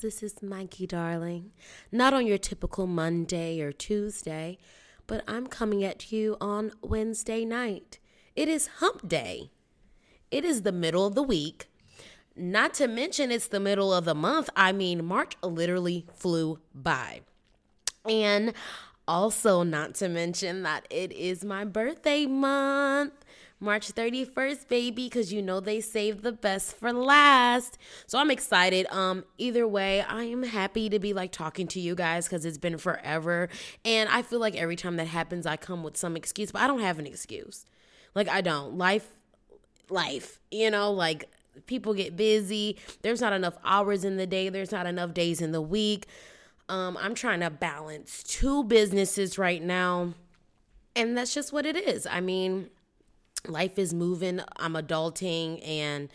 This is Mykie, darling. Not on your typical Monday or Tuesday, but I'm coming at you on Wednesday night. It is hump day. It is the middle of the week. Not to mention, it's the middle of the month. I mean, March literally flew by. And also, not to mention that it is my birthday month. March 31st, baby, because you know they saved the best for last. So I'm excited. Um, either way, I am happy to be like talking to you guys because it's been forever. And I feel like every time that happens, I come with some excuse, but I don't have an excuse. Like I don't. Life life, you know, like people get busy. There's not enough hours in the day, there's not enough days in the week. Um, I'm trying to balance two businesses right now. And that's just what it is. I mean, life is moving i'm adulting and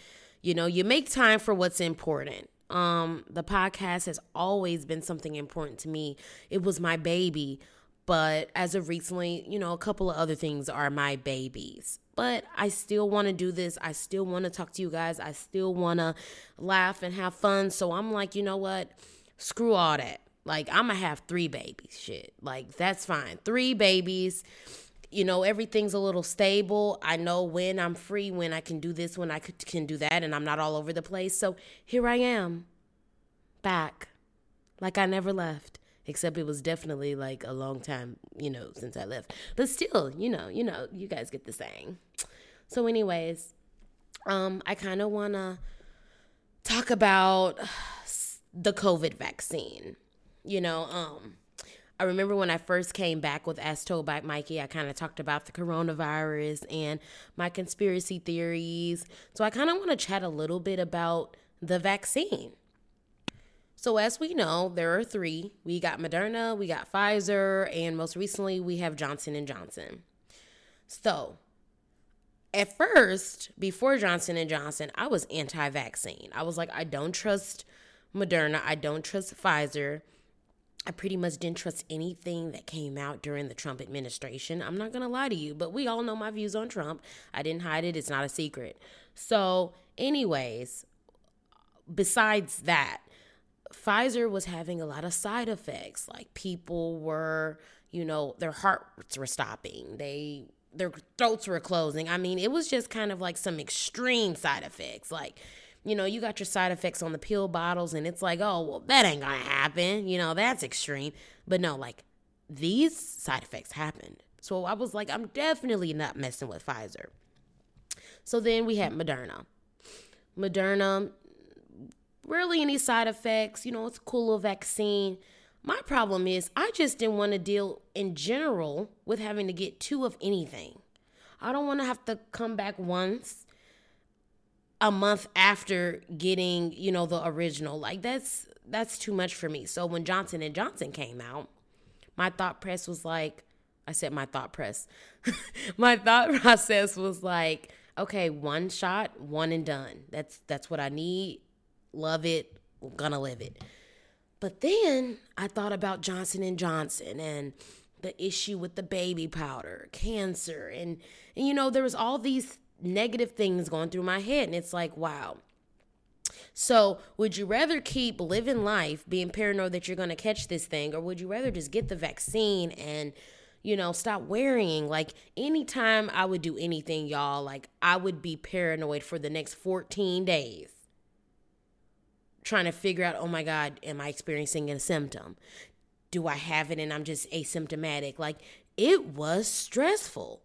you know you make time for what's important. Um the podcast has always been something important to me. It was my baby but as of recently you know a couple of other things are my babies. But i still want to do this. I still want to talk to you guys. I still want to laugh and have fun. So i'm like you know what? Screw all that. Like i'm gonna have three babies. Shit. Like that's fine. Three babies you know everything's a little stable. I know when i'm free when i can do this when i can do that and i'm not all over the place. So here i am back like i never left except it was definitely like a long time you know since i left. But still you know you know you guys get the saying. So anyways um i kind of want to talk about the covid vaccine you know um I remember when I first came back with As Told by Mykie, I kind of talked about the coronavirus and my conspiracy theories. So I kind of want to chat a little bit about the vaccine. So as we know, there are three. We got Moderna, we got Pfizer, and most recently we have Johnson and Johnson. So, at first, before Johnson and Johnson, I was anti-vaccine. I was like, I don't trust Moderna, I don't trust Pfizer. I pretty much didn't trust anything that came out during the Trump administration. I'm not going to lie to you, but we all know my views on Trump. I didn't hide it, it's not a secret. So, anyways, besides that, Pfizer was having a lot of side effects. Like people were, you know, their hearts were stopping. They their throats were closing. I mean, it was just kind of like some extreme side effects. Like you know, you got your side effects on the pill bottles, and it's like, oh, well, that ain't gonna happen. You know, that's extreme. But no, like, these side effects happened. So I was like, I'm definitely not messing with Pfizer. So then we had Moderna. Moderna, rarely any side effects. You know, it's a cool little vaccine. My problem is, I just didn't want to deal in general with having to get two of anything. I don't want to have to come back once a month after getting, you know, the original. Like that's that's too much for me. So when Johnson and Johnson came out, my thought press was like I said my thought press. my thought process was like, okay, one shot, one and done. That's that's what I need. Love it, gonna live it. But then I thought about Johnson and Johnson and the issue with the baby powder, cancer, and, and you know, there was all these negative things going through my head. And it's like, wow. So, would you rather keep living life being paranoid that you're going to catch this thing, or would you rather just get the vaccine and, you know, stop worrying? Like, anytime I would do anything, y'all, like, I would be paranoid for the next 14 days, trying to figure out, oh my God, am I experiencing a symptom? Do I have it and I'm just asymptomatic? Like, it was stressful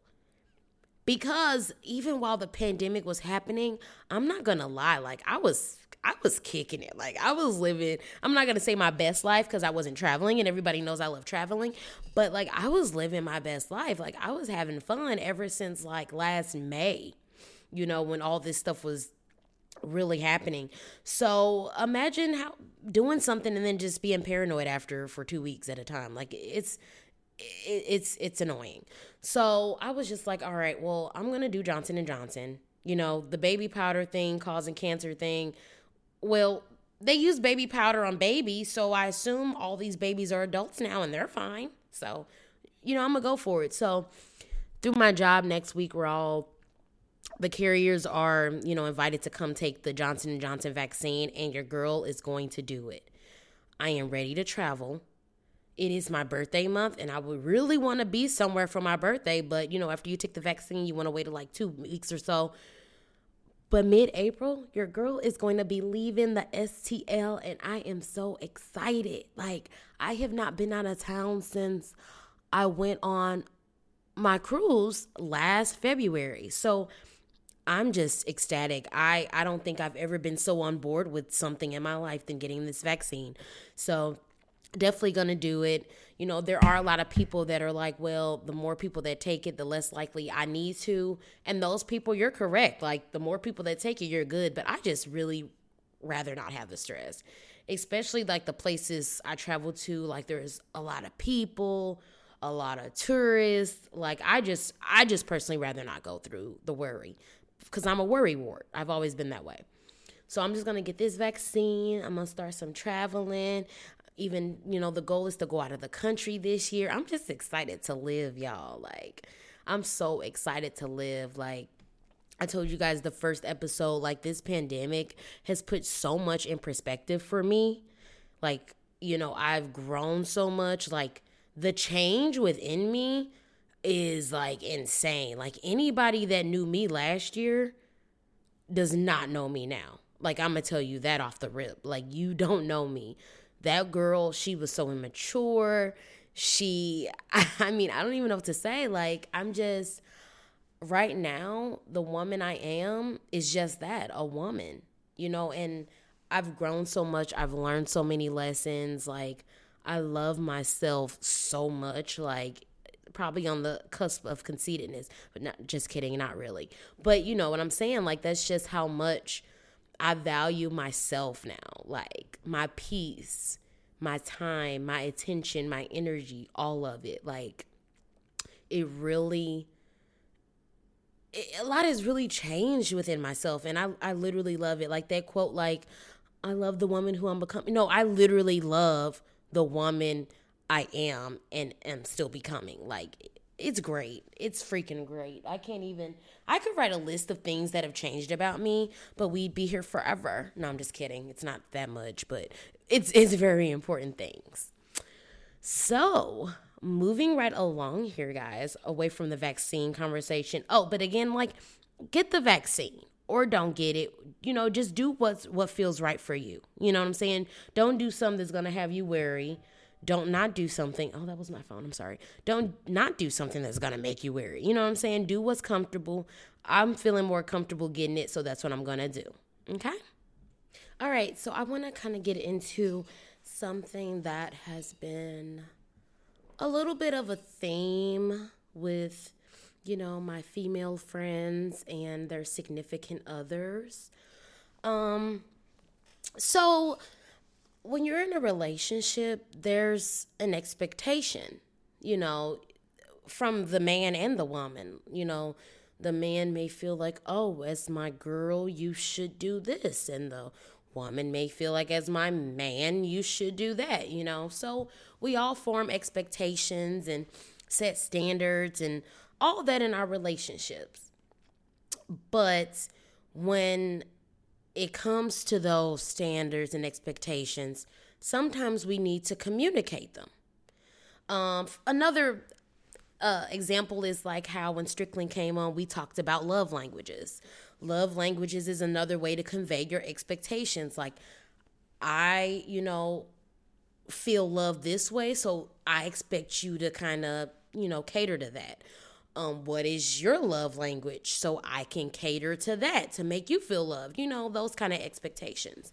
because even while the pandemic was happening, I'm not going to lie, like I was I was kicking it. Like I was living, I'm not gonna say my best life because I wasn't traveling and everybody knows I love traveling, but like I was living my best life. Like I was having fun ever since like last May, you know, when all this stuff was really happening. So imagine how doing something and then just being paranoid after for two weeks at a time. Like it's it's it's annoying. So I was just like, all right, well, I'm gonna do Johnson and Johnson. You know, the baby powder thing causing cancer thing. Well, they use baby powder on babies, so I assume all these babies are adults now and they're fine. So, you know, I'm gonna go for it. So, through my job next week, we're all the carriers are, you know, invited to come take the Johnson & Johnson vaccine and your girl is going to do it. I am ready to travel. It is my birthday month and I would really want to be somewhere for my birthday, but you know, after you take the vaccine, you want to wait like 2 weeks or so. But mid April, your girl is going to be leaving the STL, and I am so excited. Like, I have not been out of town since I went on my cruise last February. So, I'm just ecstatic. I, I don't think I've ever been so on board with something in my life than getting this vaccine. So, definitely going to do it. You know, there are a lot of people that are like, well, the more people that take it, the less likely I need to. And those people, you're correct. Like, the more people that take it, you're good. But I just really rather not have the stress, especially like the places I travel to. Like, there's a lot of people, a lot of tourists. Like, I just, I just personally rather not go through the worry because I'm a worry wart. I've always been that way. So I'm just gonna get this vaccine. I'm gonna start some traveling even you know the goal is to go out of the country this year. I'm just excited to live y'all. Like i'm so excited to live. Like i told you guys the first episode like this pandemic has put so much in perspective for me. Like you know i've grown so much. Like the change within me is like insane. Like anybody that knew me last year does not know me now. Like i'm gonna tell you that off the rip. Like you don't know me that girl, she was so immature. She, I mean, I don't even know what to say. Like, I'm just, right now, the woman I am is just that a woman, you know, and I've grown so much. I've learned so many lessons. Like, I love myself so much. Like, probably on the cusp of conceitedness, but not just kidding, not really. But you know what I'm saying? Like, that's just how much I value myself now, like my peace, my time, my attention, my energy, all of it. Like it really it, a lot has really changed within myself and I I literally love it. Like that quote like I love the woman who I'm becoming. No, I literally love the woman I am and am still becoming. Like it's great. It's freaking great. I can't even I could write a list of things that have changed about me, but we'd be here forever. No, I'm just kidding. It's not that much, but it's it's very important things. So, moving right along here, guys, away from the vaccine conversation. Oh, but again, like get the vaccine or don't get it. You know, just do what's what feels right for you. You know what I'm saying? Don't do something that's gonna have you worry don't not do something. Oh, that was my phone. I'm sorry. Don't not do something that's going to make you weary. You know what I'm saying? Do what's comfortable. I'm feeling more comfortable getting it, so that's what I'm going to do. Okay? All right, so I want to kind of get into something that has been a little bit of a theme with, you know, my female friends and their significant others. Um, so when you're in a relationship, there's an expectation, you know, from the man and the woman. You know, the man may feel like, oh, as my girl, you should do this. And the woman may feel like, as my man, you should do that, you know. So we all form expectations and set standards and all that in our relationships. But when it comes to those standards and expectations, sometimes we need to communicate them. Um, another uh, example is like how when Strickland came on, we talked about love languages. Love languages is another way to convey your expectations. Like, I, you know, feel love this way, so I expect you to kind of, you know, cater to that um, what is your love language so I can cater to that to make you feel loved, you know, those kind of expectations.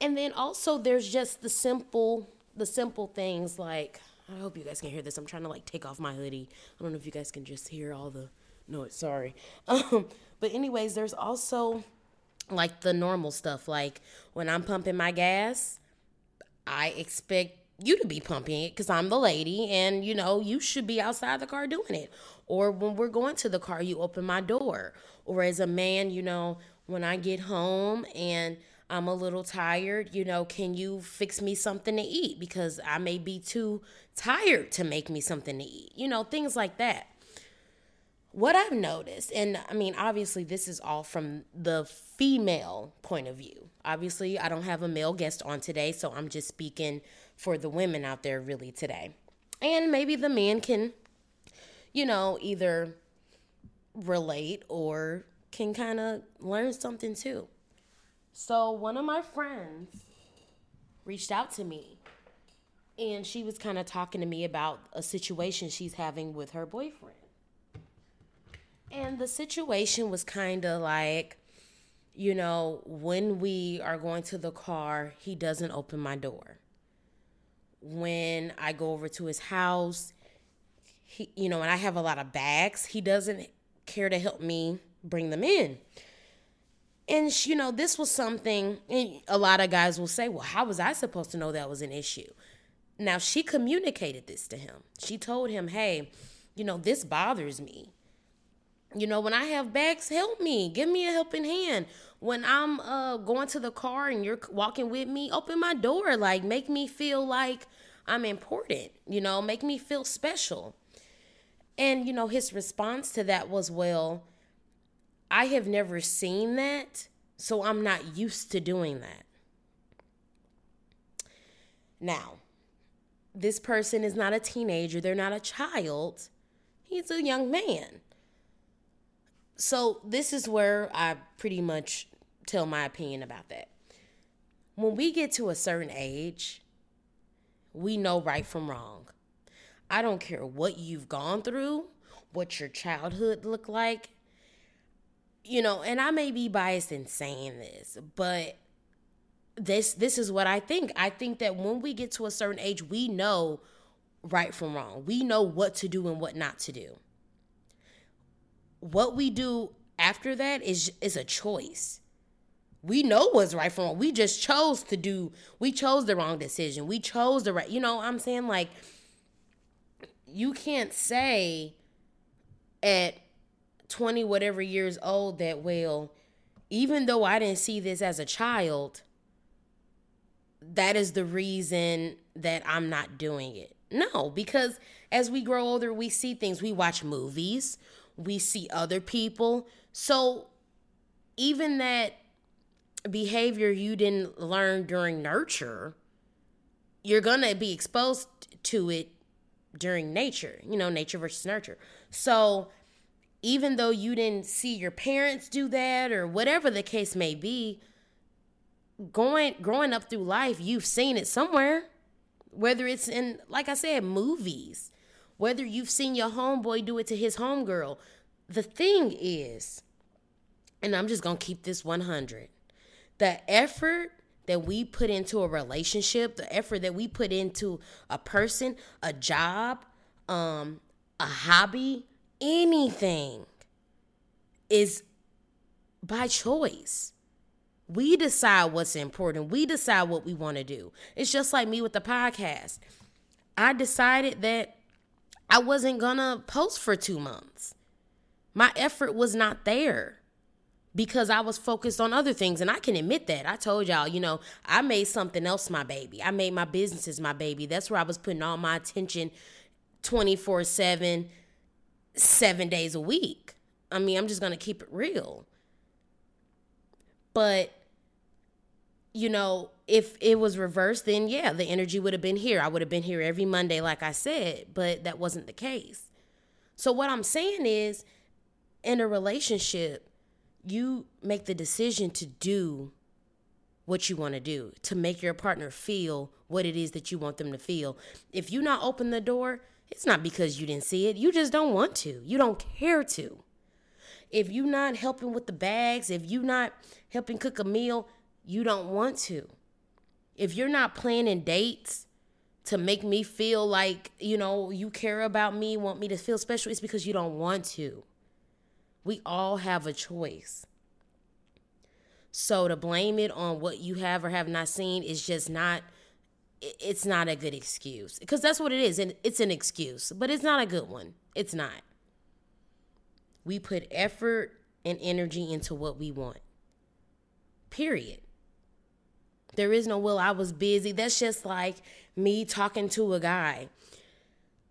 And then also there's just the simple the simple things like I hope you guys can hear this. I'm trying to like take off my hoodie. I don't know if you guys can just hear all the no, sorry. Um, but anyways, there's also like the normal stuff like when I'm pumping my gas, I expect you to be pumping it because I'm the lady and you know you should be outside the car doing it or when we're going to the car, you open my door. Or as a man, you know, when I get home and I'm a little tired, you know, can you fix me something to eat? Because I may be too tired to make me something to eat. You know, things like that. what I've noticed, and I mean, obviously, this is all from the female point of view. Obviously, I don't have a male guest on today, so I'm just speaking for the women out there really today. And maybe the man can, you know, either relate or can kind of learn something too. So, one of my friends reached out to me and she was kind of talking to me about a situation she's having with her boyfriend. And the situation was kind of like, you know, when we are going to the car, he doesn't open my door. When I go over to his house, he, you know, and I have a lot of bags, he doesn't care to help me bring them in. And, you know, this was something, a lot of guys will say, well, how was I supposed to know that was an issue? Now, she communicated this to him. She told him, hey, you know, this bothers me you know, when I have bags, help me. Give me a helping hand. When I'm uh, going to the car and you're walking with me, open my door. Like, make me feel like I'm important, you know, make me feel special. And, you know, his response to that was, well, I have never seen that, so I'm not used to doing that. Now, this person is not a teenager, they're not a child, he's a young man so this is where I pretty much tell my opinion about that. When we get to a certain age, we know right from wrong. I don't care what you've gone through, what your childhood looked like. You know, and I may be biased in saying this, but this this is what I think. I think that when we get to a certain age, we know right from wrong. We know what to do and what not to do what we do after that is is a choice. We know what's right from wrong. We just chose to do. We chose the wrong decision. We chose the right. You know, I'm saying like you can't say at 20 whatever years old that well even though I didn't see this as a child that is the reason that I'm not doing it. No, because as we grow older, we see things. We watch movies, we see other people. So even that behavior you didn't learn during nurture, you're to be exposed to it during nature, you know, nature versus nurture. So even though you didn't see your parents do that or whatever the case may be, going growing up through life, you've seen it somewhere. Whether it's in like I said, movies, whether you've seen your homeboy do it to his homegirl. The thing is, and I'm just to keep this 100. The effort that we put into a relationship, the effort that we put into a person, a job, um, a hobby, anything is by choice. We decide what's important. We decide what we want to do. It's just like me with the podcast. I decided that I wasn't going to post for two months. My effort was not there because I was focused on other things. And I can admit that. I told y'all, you know, I made something else my baby. I made my businesses my baby. That's where I was putting all my attention 24 7, seven days a week. I mean, I'm just going to keep it real. But, you know, if it was reversed, then yeah, the energy would have been here. I would have been here every Monday, like I said, but that wasn't the case. So, what I'm saying is, in a relationship, you make the decision to do what you want to do, to make your partner feel what it is that you want them to feel. If you not open the door, it's not because you didn't see it. You just don't want to. You don't care to. If you not helping with the bags, if you not helping cook a meal, you don't want to if you're not planning dates to make me feel like, you know, you care about me, want me to feel special, it's because you don't want to. We all have a choice. So to blame it on what you have or have not seen is just not it's not a good excuse because that's what it is and it's an excuse but it's not a good one it's not we put effort and energy into what we want period there is no will. I was busy. That's just like me talking to a guy.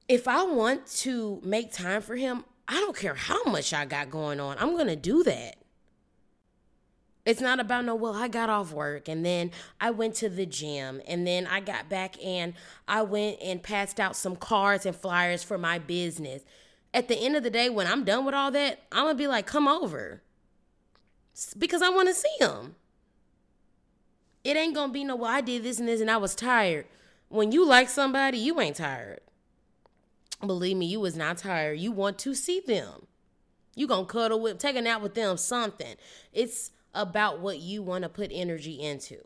If I want to make time for him, I don't care how much I got going on. I'm going to do that. It's not about no, well, I got off work and then I went to the gym and then I got back and I went and passed out some cards and flyers for my business. At the end of the day, when I'm done with all that, I'm going to be like, come over because I want to see them. It ain't going to be no, well, I did this and this and I was tired. When you like somebody, you ain't tired. Believe me, you was not tired. You want to see them. You gonna cuddle with, take a nap with them, something. It's about what you want to put energy into.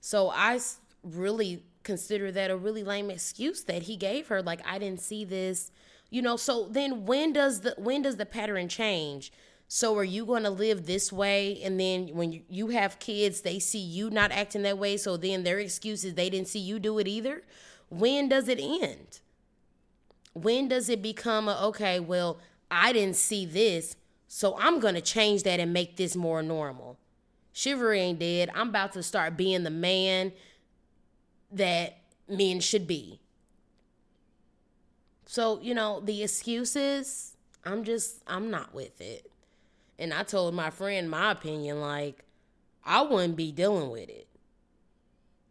So I really consider that a really lame excuse that he gave her. Like I didn't see this, you know. So then when does the when does the pattern change? So are you going to live this way, and then when you have kids, they see you not acting that way. So then their excuse is they didn't see you do it either. When does it end? When does it become a okay? Well, I didn't see this. So I'm going to change that and make this more normal. Chivalry ain't dead. I'm about to start being the man that men should be. So, you know, the excuses, I'm just, I'm not with it. And I told my friend my opinion, like, I wouldn't be dealing with it.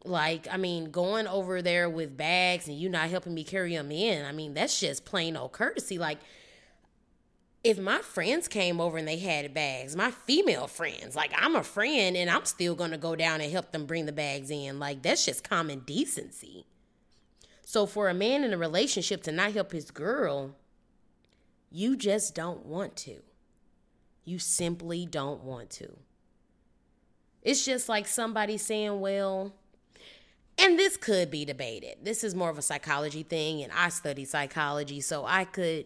Like, I mean, going over there with bags and you not helping me carry them in, I mean, that's just plain old courtesy. Like, if my friends came over and they had bags, my female friends, like I'm a friend and I'm still gonna go down and help them bring the bags in. Like that's just common decency. So for a man in a relationship to not help his girl, you just don't want to. You simply don't want to. It's just like somebody saying, well, and this could be debated. This is more of a psychology thing, and I study psychology, so I could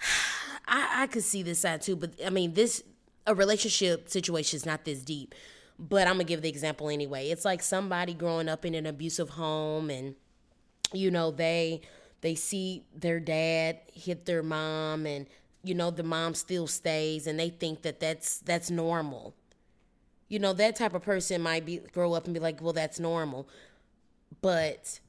I, I could see this side too, but I mean, this a relationship situation is not this deep. But I'm gonna give the example anyway. It's like somebody growing up in an abusive home, and you know they they see their dad hit their mom, and you know the mom still stays, and they think that that's that's normal. You know that type of person might be grow up and be like, well, that's normal. But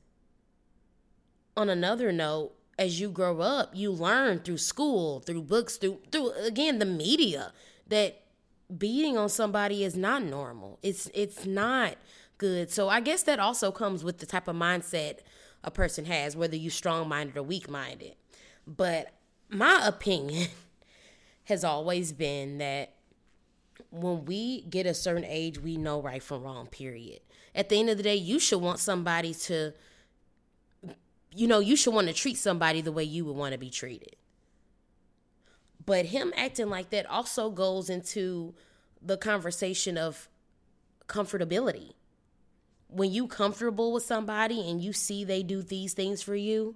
on another note, as you grow up, you learn through school, through books, through through again the media that beating on somebody is not normal. It's it's not good. So I guess that also comes with the type of mindset a person has, whether you strong minded or weak minded. But my opinion has always been that when we get a certain age, we know right from wrong, period. At the end of the day, you should want somebody to you know, you should want to treat somebody the way you would want to be treated. But him acting like that also goes into the conversation of comfortability. When you comfortable with somebody and you see they do these things for you,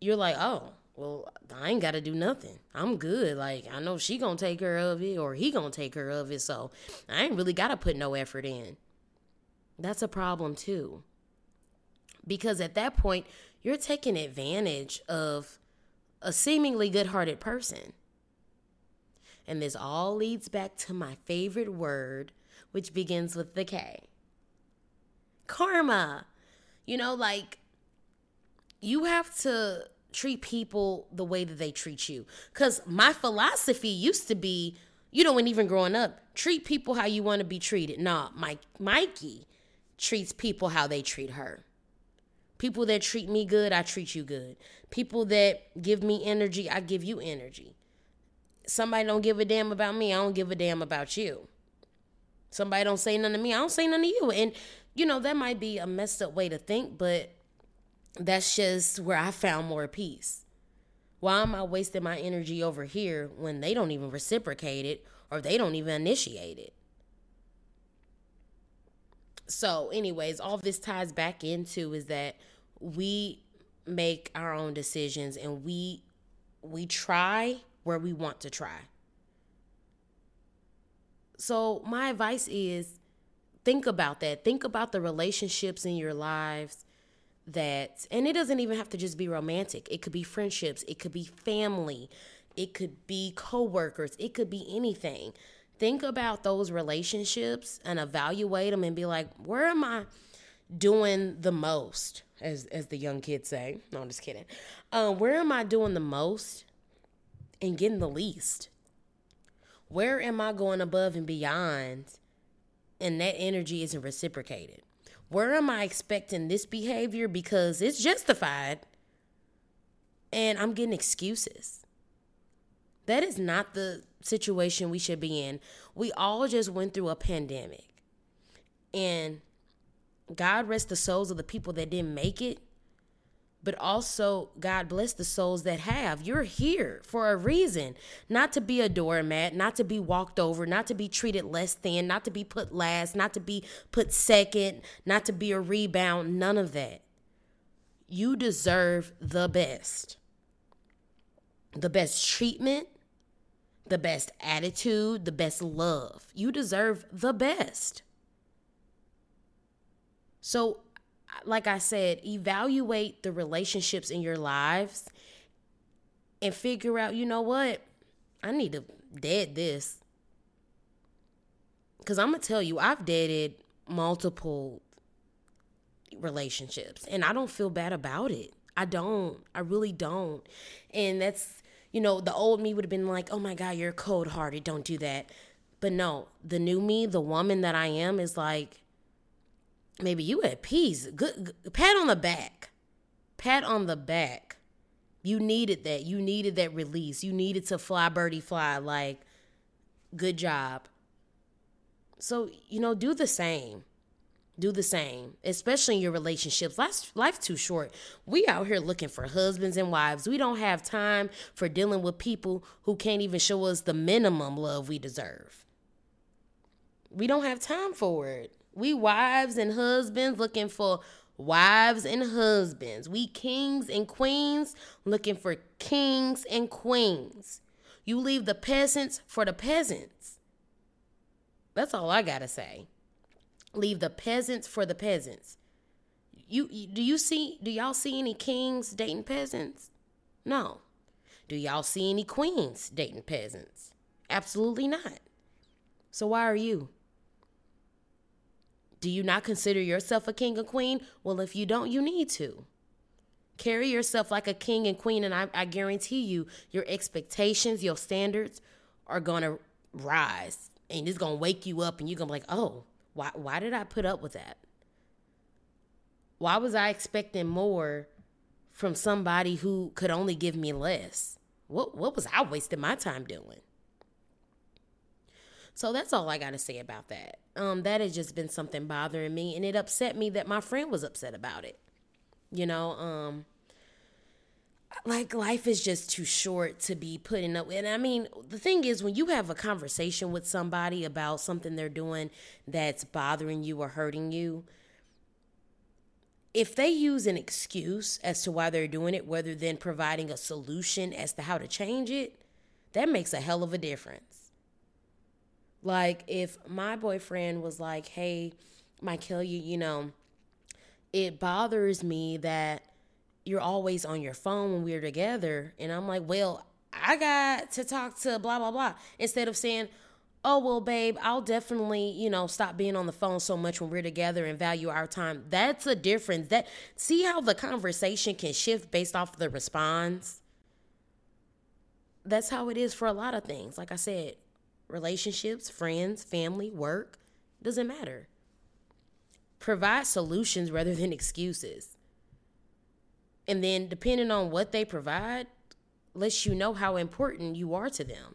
you're like, "Oh, well, I ain't got to do nothing. I'm good. Like, I know she to take care of it or he to take care of it, so I ain't really got to put no effort in." That's a problem too because at that point, you're taking advantage of a seemingly good hearted person. And this all leads back to my favorite word, which begins with the K karma. You know, like, you have to treat people the way that they treat you. Because my philosophy used to be, you know, when even growing up, treat people how you want to be treated. Nah, Mike, Mykie treats people how they treat her. People that treat me good, I treat you good. People that give me energy, I give you energy. Somebody don't give a damn about me, I don't give a damn about you. Somebody don't say nothing to me, I don't say nothing to you. And you know, that might be a messed up way to think, but that's just where I found more peace. Why am I wasting my energy over here when they don't even reciprocate it or they don't even initiate it? So, anyways, all this ties back into is that we make our own decisions and we we try where we want to try. So, my advice is think about that. Think about the relationships in your lives that and it doesn't even have to just be romantic. It could be friendships, it could be family, it could be coworkers, it could be anything think about those relationships and evaluate them and be like, where am I? doing the most, as as the young kids say. No, I'm just kidding. Uh, where am I doing the most and getting the least? Where am I going above and beyond and that energy isn't reciprocated? Where am I expecting this behavior because it's justified and I'm getting excuses? That is not the situation we should be in. We all just went through a pandemic. And God rest the souls of the people that didn't make it, but also God bless the souls that have. You're here for a reason, not to be a doormat, not to be walked over, not to be treated less than, not to be put last, not to be put second, not to be a rebound, none of that. You deserve the best. The best treatment, the best attitude, the best love. You deserve the best. So, like I said, evaluate the relationships in your lives and figure out, you know what? I need to dead this. Because I'm going to tell you, I've deaded multiple relationships and I don't feel bad about it. I don't. I really don't. And that's you know, the old me would have been like, oh my God, you're cold hearted. Don't do that. But no, the new me, the woman that I am, is like, maybe you at peace. Good, good pat on the back. Pat on the back. You needed that. You needed that release. You needed to fly, birdie, fly. Like, good job. So, you know, do the same do the same, especially in your relationships. Life's, life's too short. We out here looking for husbands and wives. We don't have time for dealing with people who can't even show us the minimum love we deserve. We don't have time for it. We wives and husbands looking for wives and husbands. We kings and queens looking for kings and queens. You leave the peasants for the peasants. That's all I got to say leave the peasants for the peasants. You, do you see do y'all see any kings dating peasants? No. Do y'all see any queens dating peasants? Absolutely not. So why are you? Do you not consider yourself a king and queen? Well, if you don't, you need to. Carry yourself like a king and queen, and I, I guarantee you, your expectations, your standards are to rise. And it's to wake you up, and you're to be like, oh, why why did I put up with that? Why was I expecting more from somebody who could only give me less? What what was I wasting my time doing? So that's all I got to say about that. Um, that has just been something bothering me, and it upset me that my friend was upset about it. You know, um, like life is just too short to be putting up and i mean the thing is when you have a conversation with somebody about something they're doing that's bothering you or hurting you if they use an excuse as to why they're doing it rather than providing a solution as to how to change it that makes a hell of a difference like if my boyfriend was like hey michael you you know it bothers me that you're always on your phone when we're together. And I'm like, well, I got to talk to blah, blah, blah. Instead of saying, oh, well, babe, I'll definitely, you know, stop being on the phone so much when we're together and value our time. That's a difference. That see how the conversation can shift based off the response. That's how it is for a lot of things. Like I said, relationships, friends, family, work, doesn't matter. Provide solutions rather than excuses. And then depending on what they provide, lets you know how important you are to them.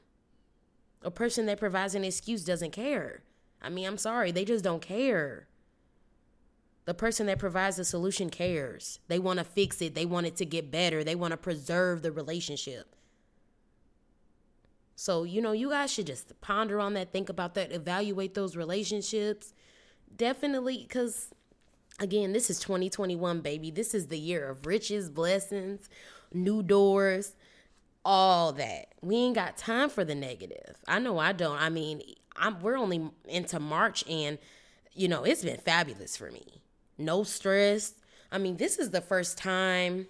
A person that provides an excuse doesn't care. I mean, I'm sorry, they just don't care. The person that provides the solution cares. They want to fix it, they want it to get better, they want to preserve the relationship. So, you know, you guys should just ponder on that, think about that, evaluate those relationships. Definitely, because Again, this is 2021, baby. This is the year of riches, blessings, new doors, all that. We ain't got time for the negative. I know I don't. I mean, I'm we're only into March and you know, it's been fabulous for me. No stress. I mean, this is the first time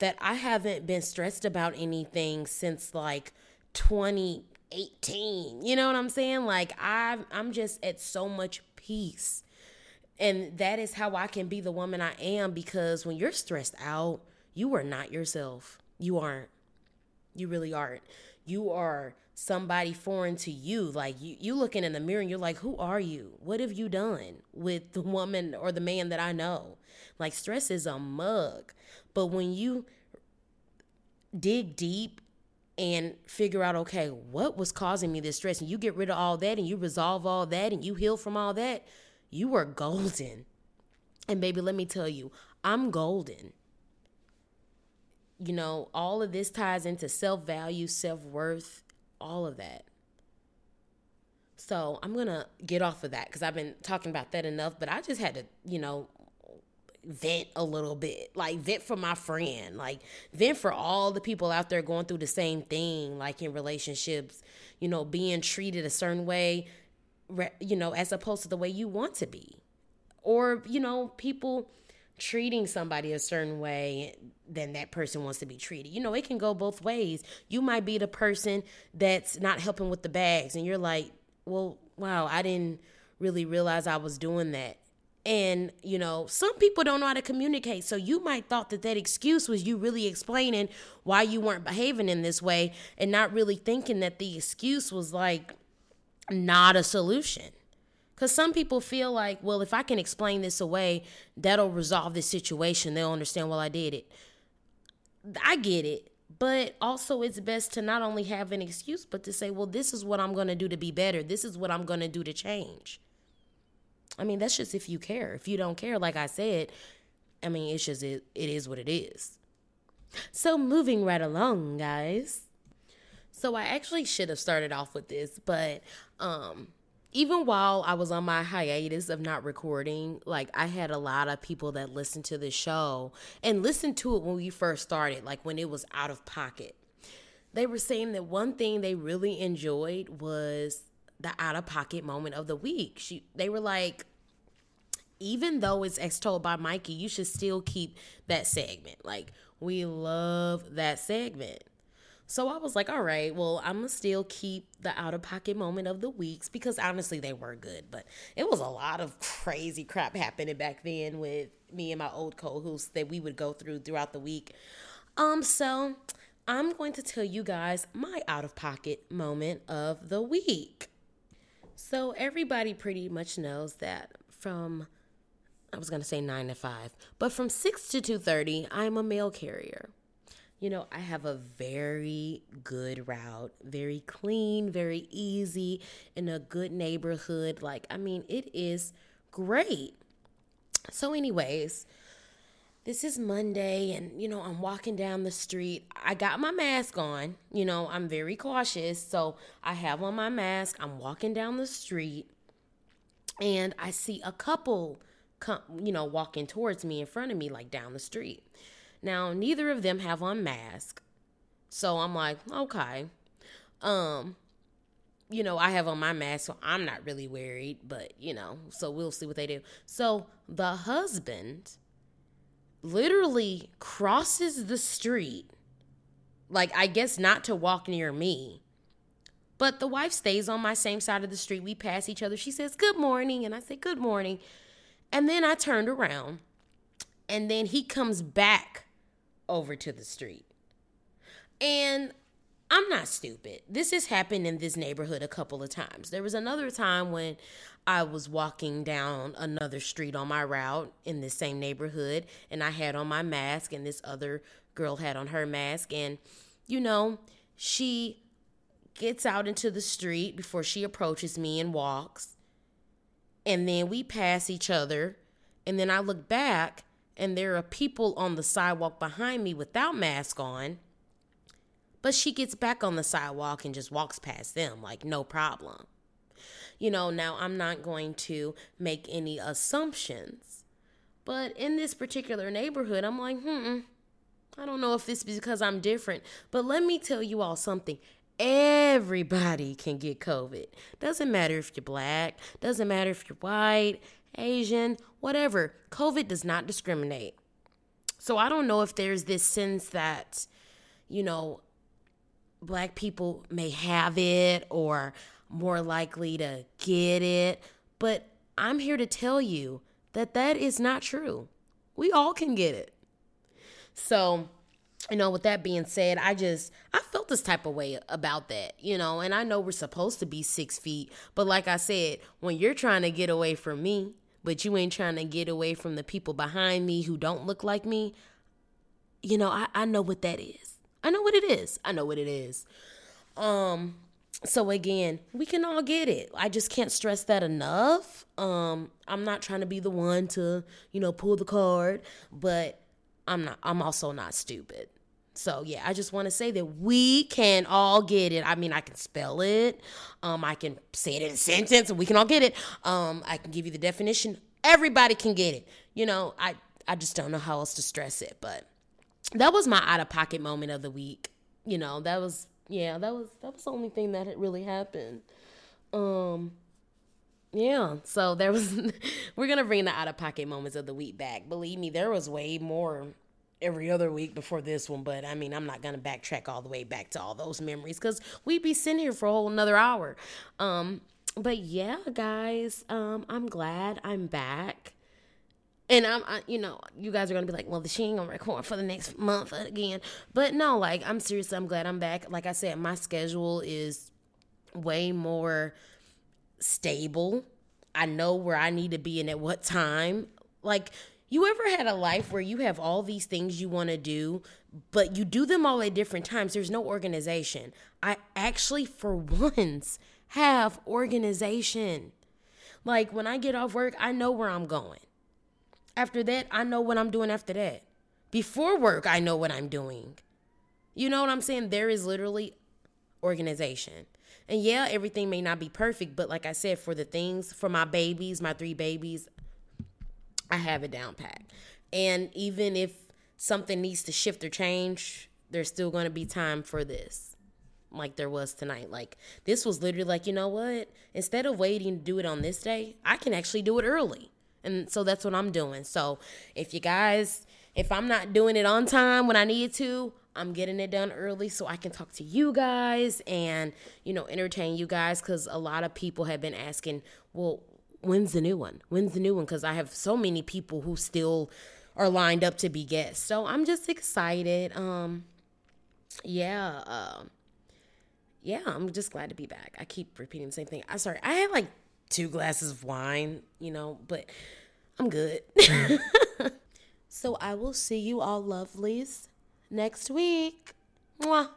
that I haven't been stressed about anything since like 2018. You know what I'm saying? Like I I'm just at so much peace And that is how I can be the woman I am because when you're stressed out, you are not yourself. You aren't. You really aren't. You are somebody foreign to you. Like you, you looking in the mirror and you're like, who are you? What have you done with the woman or the man that I know? Like stress is a mug. But when you dig deep and figure out, okay, what was causing me this stress, and you get rid of all that and you resolve all that and you heal from all that, you are golden. And baby, let me tell you, I'm golden. You know, all of this ties into self value, self worth, all of that. So I'm to get off of that because I've been talking about that enough, but I just had to, you know, vent a little bit like vent for my friend like vent for all the people out there going through the same thing like in relationships you know being treated a certain way you know as opposed to the way you want to be or you know people treating somebody a certain way than that person wants to be treated. You know, it can go both ways. You might be the person that's not helping with the bags and you're like, "Well, wow, I didn't really realize I was doing that." And you know some people don't know how to communicate. So you might thought that that excuse was you really explaining why you weren't behaving in this way and not really thinking that the excuse was like not a solution. Because some people feel like well if i can explain this away that'll resolve this situation. They'll understand well i did it. I get it. But also it's best to not only have an excuse but to say well this is what i'm going to do to be better. This is what i'm going to do to change I mean, that's just if you care. If you don't care, like I said, I mean, it's just it, it is what it is. So moving right along, guys. So I actually should have started off with this, but um even while I was on my hiatus of not recording, like I had a lot of people that listened to the show and listened to it when we first started, like when it was out of pocket. They were saying that one thing they really enjoyed was the out of pocket moment of the week. She they were like even though it's As Told by Mykie, you should still keep that segment. Like we love that segment. So I was like, all right, well, I'm gonna still keep the out of pocket moment of the weeks because honestly they were good, but it was a lot of crazy crap happening back then with me and my old co-hosts that we would go through throughout the week. Um, so I'm going to tell you guys my out of pocket moment of the week. So everybody pretty much knows that from I was going to say 9 to 5, but from 6 to 2:30, I'm a mail carrier. You know, I have a very good route, very clean, very easy in a good neighborhood. Like, I mean, it is great. So anyways, this is Monday and you know, I'm walking down the street. I got my mask on. You know, I'm very cautious, so I have on my mask. I'm walking down the street and I see a couple come, you know, walking towards me in front of me like down the street. Now, neither of them have on mask. So I'm like, okay. Um you know, I have on my mask, so I'm not really worried, but you know, so we'll see what they do. So the husband literally crosses the street, like, I guess not to walk near me. But the wife stays on my same side of the street. We pass each other. She says, Good morning. And I say, Good morning. And then I turned around. And then he comes back over to the street. And I'm not stupid. This has happened in this neighborhood a couple of times. There was another time when I was walking down another street on my route in this same neighborhood and I had on my mask and this other girl had on her mask and you know, she gets out into the street before she approaches me and walks. And then we pass each other and then I look back and there are people on the sidewalk behind me without mask on. But she gets back on the sidewalk and just walks past them like no problem. You know, now I'm not going to make any assumptions, but in this particular neighborhood, I'm like, hmm, I don't know if it's because I'm different, but let me tell you all something. Everybody can get COVID. Doesn't matter if you're black, doesn't matter if you're white, Asian, whatever. COVID does not discriminate. So I don't know if there's this sense that, you know, black people may have it or more likely to get it. But I'm here to tell you that that is not true. We all can get it. So, you know, with that being said, I just I felt this type of way about that, you know, and I know we're supposed to be six feet, but like I said, when you're trying to get away from me, but you ain't trying to get away from the people behind me who don't look like me, you know, I, I know what that is. I know what it is. I know what it is. Um, so again, we can all get it. I just can't stress that enough. Um, I'm not trying to be the one to, you know, pull the card, but I'm not I'm also not stupid. So yeah, I just want to say that we can all get it. I mean, I can spell it. Um, I can say it in a sentence and we can all get it. Um, I can give you the definition. Everybody can get it. You know, I I just don't know how else to stress it, but that was my out of pocket moment of the week. You know, that was yeah, that was that was the only thing that had really happened. Um yeah, so there was we're gonna bring the out of pocket moments of the week back. Believe me, there was way more every other week before this one, but I mean I'm not gonna backtrack all the way back to all those memories because we'd be sitting here for a whole another hour. Um but yeah, guys, um, I'm glad I'm back. And I'm, I, you know, you guys are gonna be like, well, she ain't gonna record for the next month again. But no, like, I'm serious. I'm glad I'm back. Like I said, my schedule is way more stable. I know where I need to be and at what time. Like, you ever had a life where you have all these things you want to do, but you do them all at different times? There's no organization. I actually, for once, have organization. Like, when I get off work, I know where I'm going. After that, I know what I'm doing after that. Before work, I know what I'm doing. You know what I'm saying? There is literally organization. And yeah, everything may not be perfect, but like I said, for the things, for my babies, my three babies, I have it down pat. And even if something needs to shift or change, there's still going to be time for this. Like there was tonight. Like this was literally like, you know what? Instead of waiting to do it on this day, I can actually do it early. And so that's what I'm doing. So if you guys, if I'm not doing it on time when I need to, I'm getting it done early so I can talk to you guys and, you know, entertain you guys because a lot of people have been asking, well, when's the new one? When's the new one? Because I have so many people who still are lined up to be guests. So I'm just excited. Um, yeah. Uh, yeah, I'm just glad to be back. I keep repeating the same thing. I sorry, I had like two glasses of wine, you know, but I'm good. so I will see you all lovelies next week. Mwah.